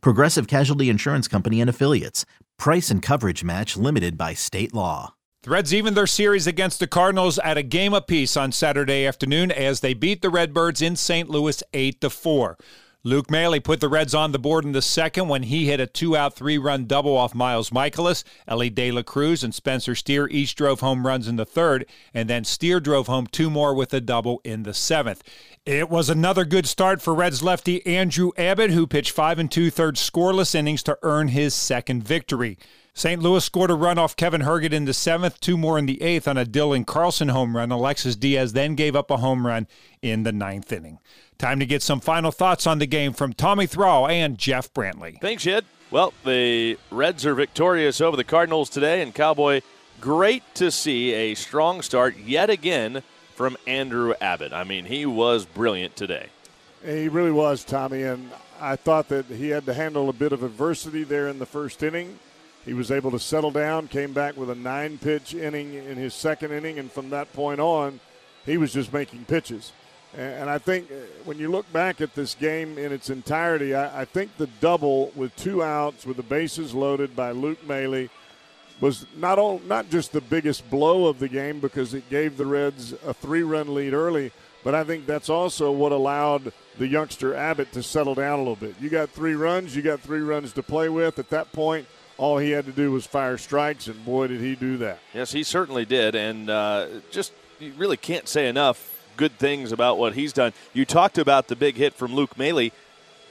Progressive Casualty Insurance Company and Affiliates. Price and coverage match limited by state law. The Reds even their series against the Cardinals at a game apiece on Saturday afternoon as they beat the Redbirds in St. Louis 8 to 4. Luke Maile put the Reds on the board in the second when he hit a two out, three run double off Miles Mikolas. Elly De La Cruz and Spencer Steer each drove home runs in the third, and then Steer drove home two more with a double in the seventh. It was another good start for Reds lefty Andrew Abbott, who pitched five and two thirds scoreless innings to earn his second victory. St. Louis scored a run off Kevin Herget in the seventh, two more in the eighth on a Dylan Carlson home run. Alexis Diaz then gave up a home run in the ninth inning. Time to get some final thoughts on the game from Tommy Thrall and Jeff Brantley. Thanks, Ed. Well, the Reds are victorious over the Cardinals today, and Cowboy, great to see a strong start yet again from Andrew Abbott. I mean, he was brilliant today. He really was, Tommy, and I thought that he had to handle a bit of adversity there in the first inning. He was able to settle down, came back with a nine pitch inning in his second inning, and from that point on, he was just making pitches. And I think uh, when you look back at this game in its entirety, I, think the double with two outs with the bases loaded by Luke Maile was not all, not just the biggest blow of the game because it gave the Reds a three-run lead early, but I think that's also what allowed the youngster Abbott to settle down a little bit. You got three runs, you got three runs to play with. At that point, all he had to do was fire strikes, and boy, did he do that. Yes, he certainly did, and uh, just you really can't say enough good things about what he's done. You talked about the big hit from Luke Maile.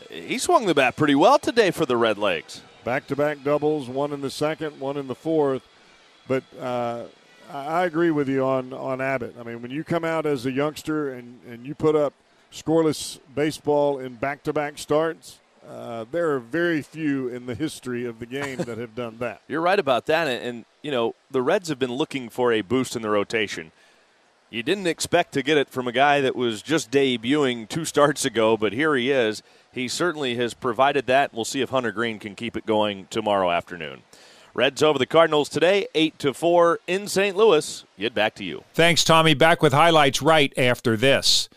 He swung the bat pretty well today for the Red Legs. Back to back doubles, one in the second, one in the fourth. But uh, I agree with you on, on Abbott. I mean, when you come out as a youngster and, and you put up scoreless baseball in back to back starts, uh, there are very few in the history of the game that have done that. You're right about that. And, and, you know, the Reds have been looking for a boost in the rotation. You didn't expect to get it from a guy that was just debuting two starts ago, but here he is. He certainly has provided that. We'll see if Hunter Greene can keep it going tomorrow afternoon. Reds over the Cardinals today, 8 to 4 in St. Louis. Get back to you. Thanks, Tommy. Back with highlights right after this.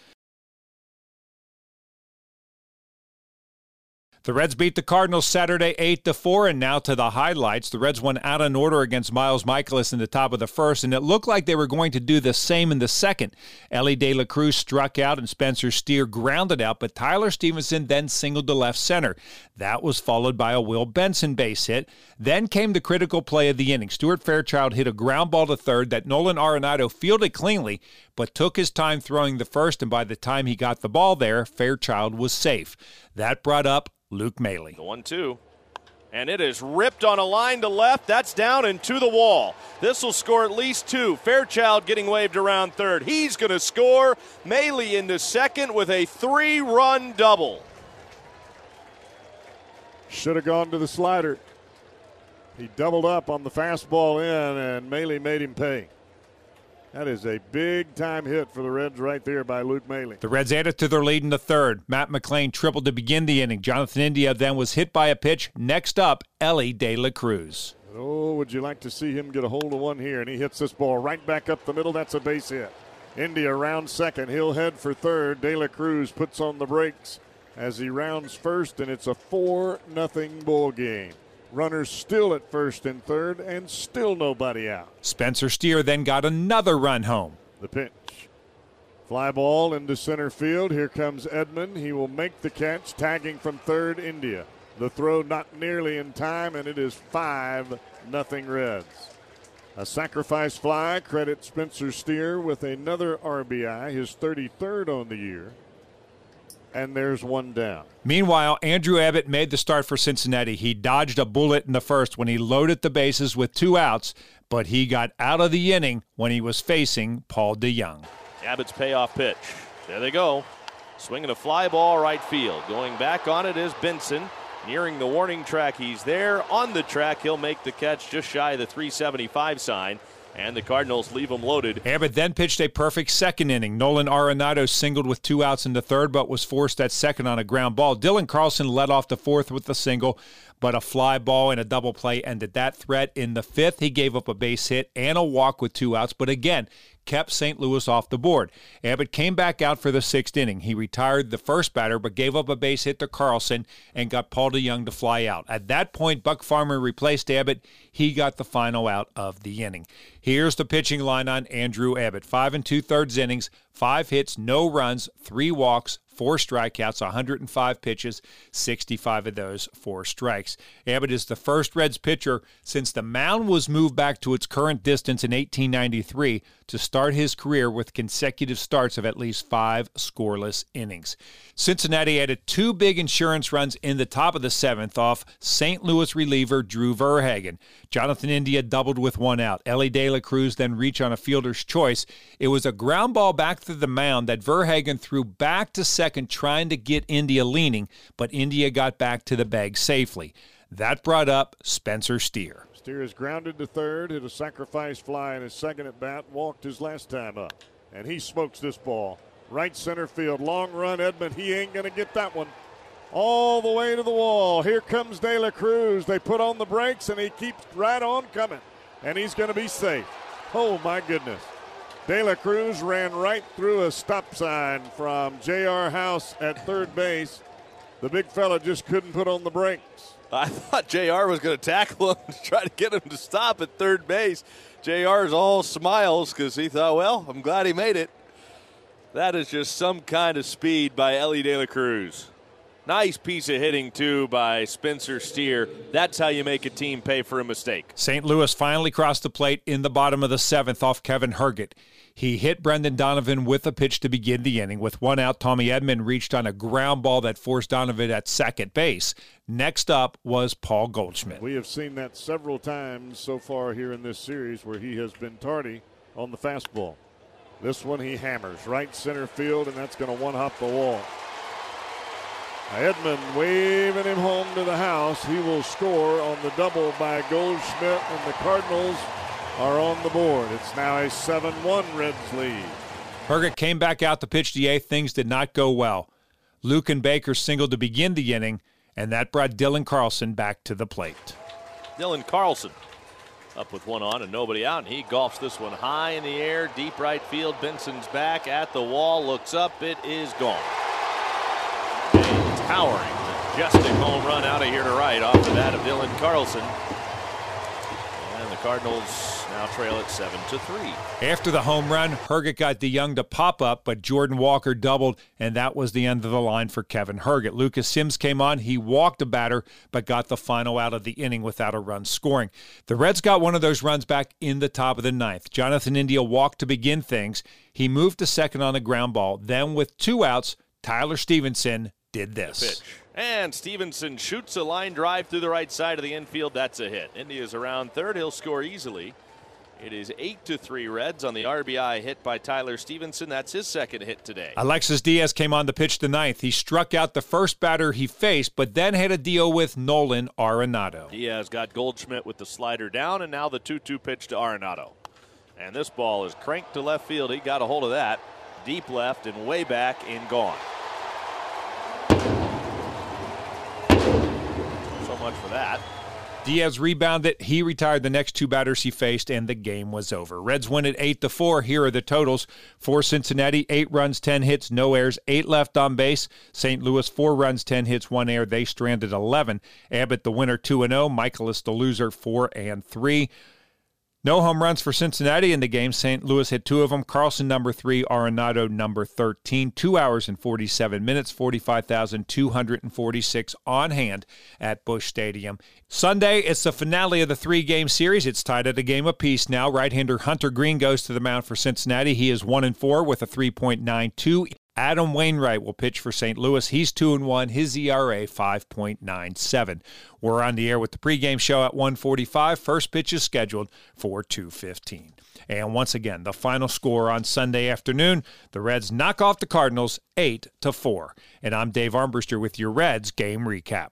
The Reds beat the Cardinals Saturday 8 to 4 and now to the highlights. The Reds went out in order against Miles Mikolas in the top of the first and it looked like they were going to do the same in the second. Elly De La Cruz struck out and Spencer Steer grounded out, but Tyler Stephenson then singled to left center. That was followed by a Will Benson base hit. Then came the critical play of the inning. Stuart Fairchild hit a ground ball to third that Nolan Arenado fielded cleanly, but took his time throwing the first, and by the time he got the ball there, Fairchild was safe. That brought up Luke Maile. The one two. And it is ripped on a line to left. That's down and to the wall. This will score at least two. Fairchild getting waved around third. He's going to score. Maile into second with a three run double. Should have gone to the slider. He doubled up on the fastball in, and Maile made him pay. That is a big time hit for the Reds right there by Luke Maile. The Reds added to their lead in the third. Matt McLain tripled to begin the inning. Jonathan India then was hit by a pitch. Next up, Elly De La Cruz. Oh, would you like to see him get a hold of one here? And he hits this ball right back up the middle. That's a base hit. India round second. He'll head for third. De La Cruz puts on the brakes as he rounds first, and it's a 4 nothing ball game. Runners still at first and third, and still nobody out. Spencer Steer then got another run home. The pitch. Fly ball into center field. Here comes Edman. He will make the catch, tagging from third, India. The throw not nearly in time, and it is 5 nothing Reds. A sacrifice fly. Credit Spencer Steer with another RBI, his 33rd on the year and there's one down. Meanwhile, Andrew Abbott made the start for Cincinnati. He dodged a bullet in the first when he loaded the bases with two outs, but he got out of the inning when he was facing Paul DeJong. Abbott's payoff pitch. There they go. Swinging a fly ball right field. Going back on it is Benson. Nearing the warning track, he's there. On the track, he'll make the catch just shy of the 375 sign and the Cardinals leave them loaded. Abbott then pitched a perfect second inning. Nolan Arenado singled with two outs in the third, but was forced at second on a ground ball. Dylan Carlson led off the fourth with a single, but a fly ball and a double play ended that threat. In the fifth, he gave up a base hit and a walk with two outs, but again, kept St. Louis off the board. Abbott came back out for the sixth inning. He retired the first batter, but gave up a base hit to Carlson and got Paul DeJong to fly out. At that point, Buck Farmer replaced Abbott. He got the final out of the inning. Here's the pitching line on Andrew Abbott. Five and two thirds innings, five hits, no runs, three walks, four strikeouts, 105 pitches, 65 of those four strikes. Abbott is the first Reds pitcher since the mound was moved back to its current distance in 1893 to start his career with consecutive starts of at least five scoreless innings. Cincinnati added two big insurance runs in the top of the seventh off St. Louis reliever Drew Verhagen. Jonathan India doubled with one out. Elly De La Cruz then reached on a fielder's choice. It was a ground ball back to the mound that Verhagen threw back to second, trying to get India leaning, but India got back to the bag safely. That brought up Spencer Steer. Steer is grounded to third, hit a sacrifice fly in his second at bat, walked his last time up. And he smokes this ball. Right center field, long run, Edman. He ain't going to get that one all the way to the wall. Here comes De La Cruz. They put on the brakes, and he keeps right on coming. And he's going to be safe. Oh, my goodness. De La Cruz ran right through a stop sign from J.R. House at third base. The big fella just couldn't put on the brakes. I thought JR was going to tackle him to try to get him to stop at third base. JR is all smiles because he thought, well, I'm glad he made it. That is just some kind of speed by Elly De La Cruz. Nice piece of hitting, too, by Spencer Steer. That's how you make a team pay for a mistake. St. Louis finally crossed the plate in the bottom of the seventh off Kevin Herget. He hit Brendan Donovan with a pitch to begin the inning. With one out, Tommy Edman reached on a ground ball that forced Donovan at second base. Next up was Paul Goldschmidt. We have seen that several times so far here in this series where he has been tardy on the fastball. This one he hammers right center field, and that's going to one hop the wall. Edman waving him home to the house. He will score on the double by Goldschmidt, and the Cardinals are on the board. It's now a 7 1 Reds lead. Herget came back out to pitch the eighth. Things did not go well. Luken Baker singled to begin the inning, and that brought Dylan Carlson back to the plate. Dylan Carlson up with one on and nobody out, and he golfs this one high in the air, deep right field. Benson's back at the wall, looks up, it is gone towering, majestic home run out of here to right off of that of Dylan Carlson. And the Cardinals now trail at 7 to 3. After the home run, Herget got DeJong to pop up, but Jordan Walker doubled, and that was the end of the line for Kevin Herget. Lucas Sims came on. He walked a batter, but got the final out of the inning without a run scoring. The Reds got one of those runs back in the top of the ninth. Jonathan India walked to begin things. He moved to second on a ground ball. Then, with two outs, Tyler Stephenson did this. And Stephenson shoots a line drive through the right side of the infield. That's a hit. India's around third. He'll score easily. It is 8 to 3 Reds on the RBI hit by Tyler Stephenson. That's his second hit today. Alexis Diaz came on the pitch the ninth. He struck out the first batter he faced, but then had a deal with Nolan Arenado. Diaz got Goldschmidt with the slider down, and now the 2 2 pitch to Arenado. And this ball is cranked to left field. He got a hold of that. Deep left and way back and gone. Much for that. Diaz rebounded. He retired the next two batters he faced, and the game was over. Reds win at eight to four. Here are the totals for Cincinnati: eight runs, ten hits, no errors, eight left on base. St. Louis four runs, ten hits, one error. They stranded eleven. Abbott the winner, two and zero. Oh. Mikolas the loser, four and three. No home runs for Cincinnati in the game. St. Louis hit two of them. Carlson, number three. Arenado, number 13. Two hours and 47 minutes, 45,246 on hand at Busch Stadium. Sunday, it's the finale of the three game series. It's tied at a game apiece now. Right hander Hunter Greene goes to the mound for Cincinnati. He is 1 and 4 with a 3.92. Adam Wainwright will pitch for St. Louis. He's 2 and 1, his ERA 5.97. We're on the air with the pregame show at 1:45. First pitch is scheduled for 2:15. And once again, the final score on Sunday afternoon, the Reds knock off the Cardinals 8 to 4. And I'm Dave Armbruster with your Reds game recap.